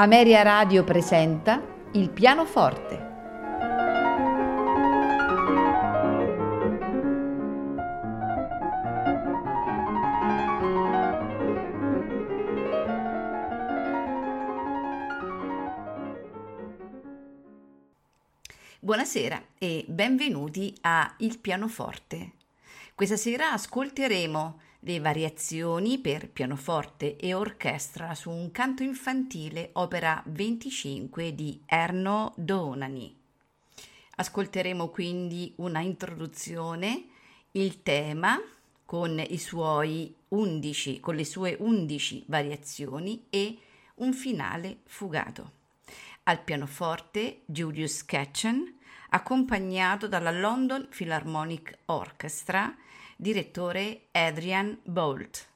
Ameria Radio presenta Il pianoforte. Buonasera e benvenuti a Il pianoforte. Questa sera ascolteremo le variazioni per pianoforte e orchestra su un canto infantile opera 25 di Erno Donani. Ascolteremo quindi una introduzione, il tema con i suoi 11 con le sue 11 variazioni e un finale fugato. Al pianoforte Julius Ketchen, accompagnato dalla London Philharmonic Orchestra direttore Adrian Bolt.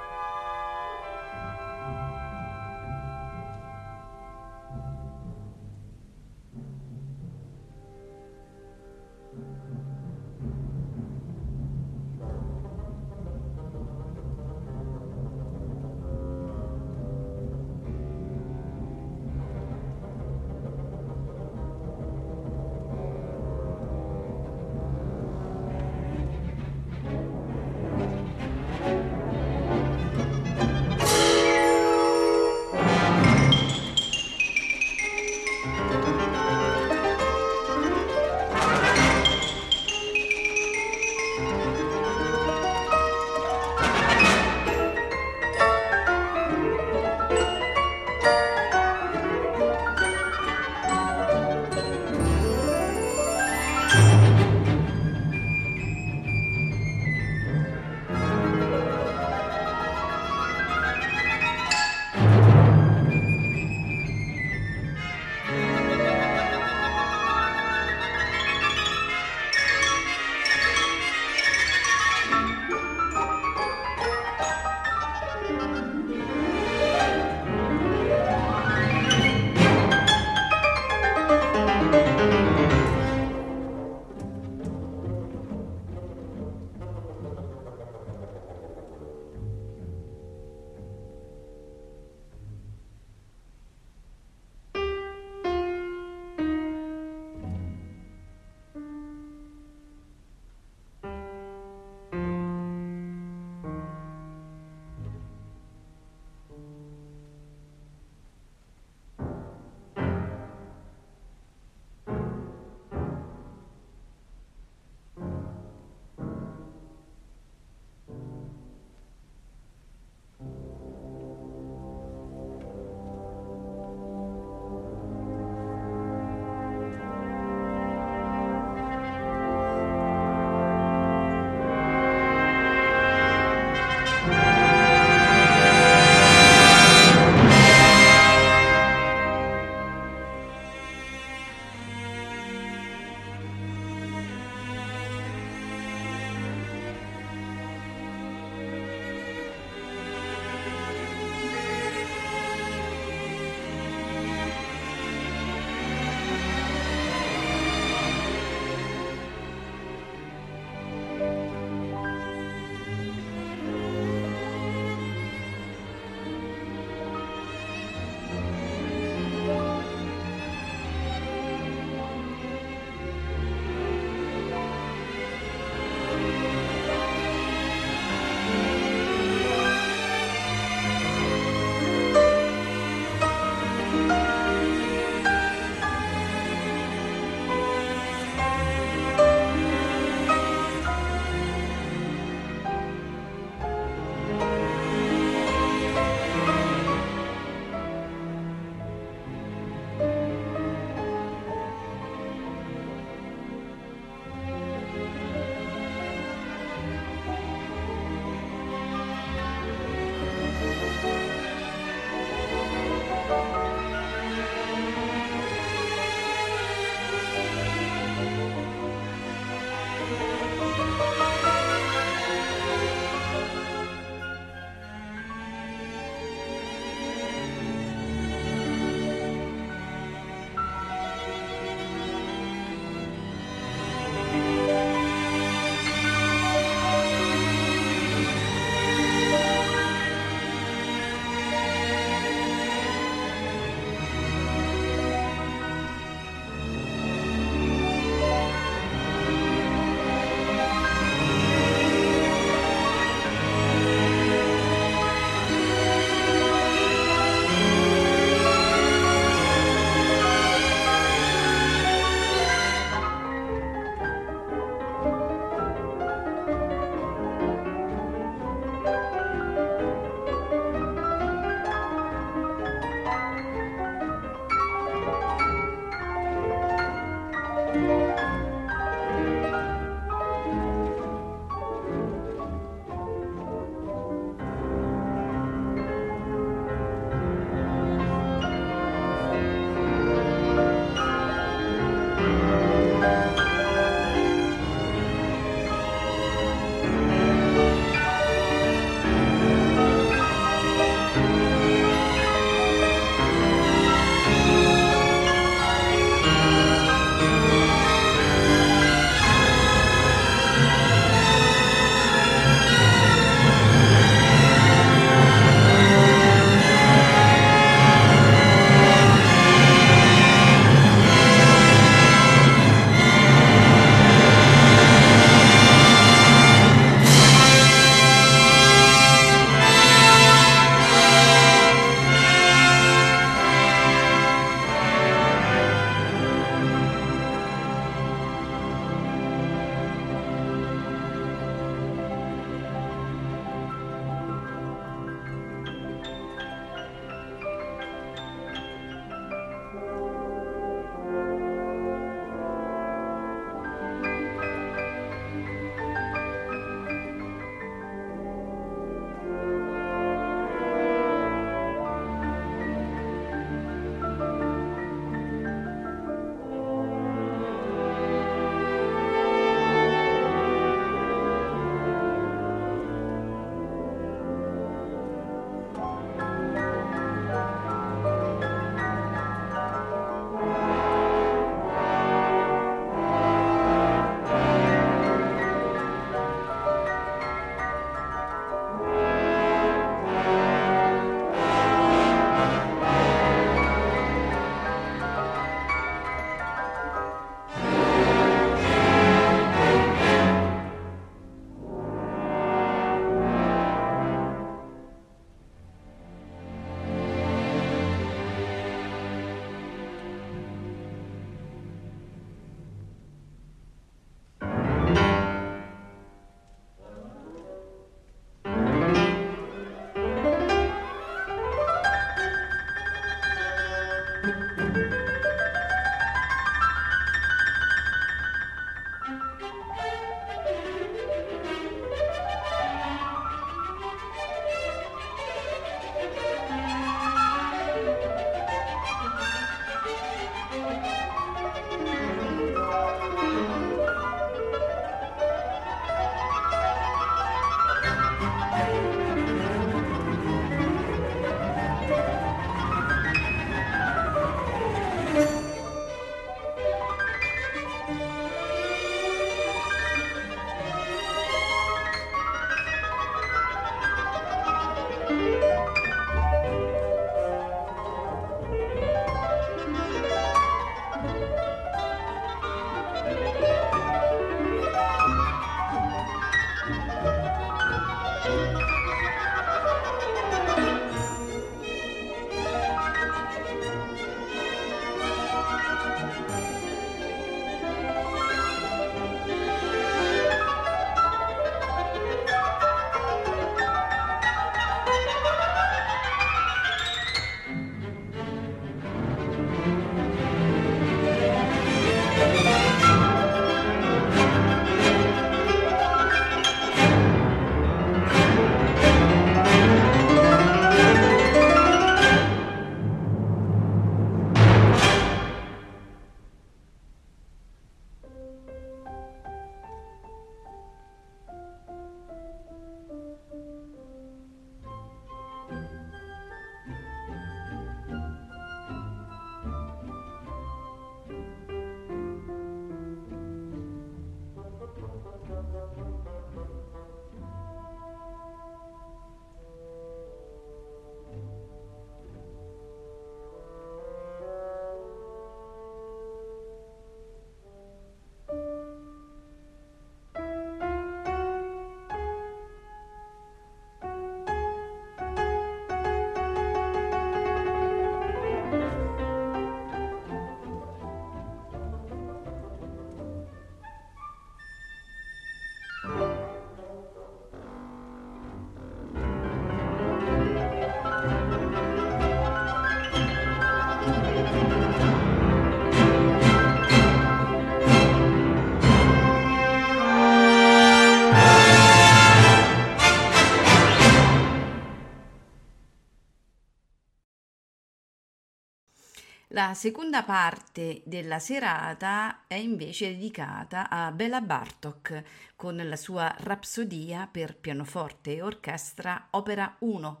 La seconda parte della serata è invece dedicata a Bela Bartok con la sua Rapsodia per pianoforte e orchestra opera 1,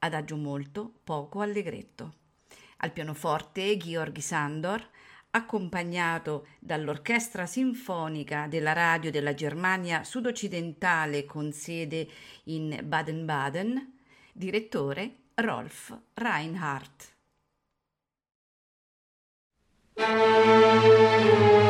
adagio molto, poco allegretto. Al pianoforte Georgi Sandor, accompagnato dall'Orchestra Sinfonica della Radio della Germania Sudoccidentale con sede in Baden-Baden, direttore Rolf Reinhardt. Música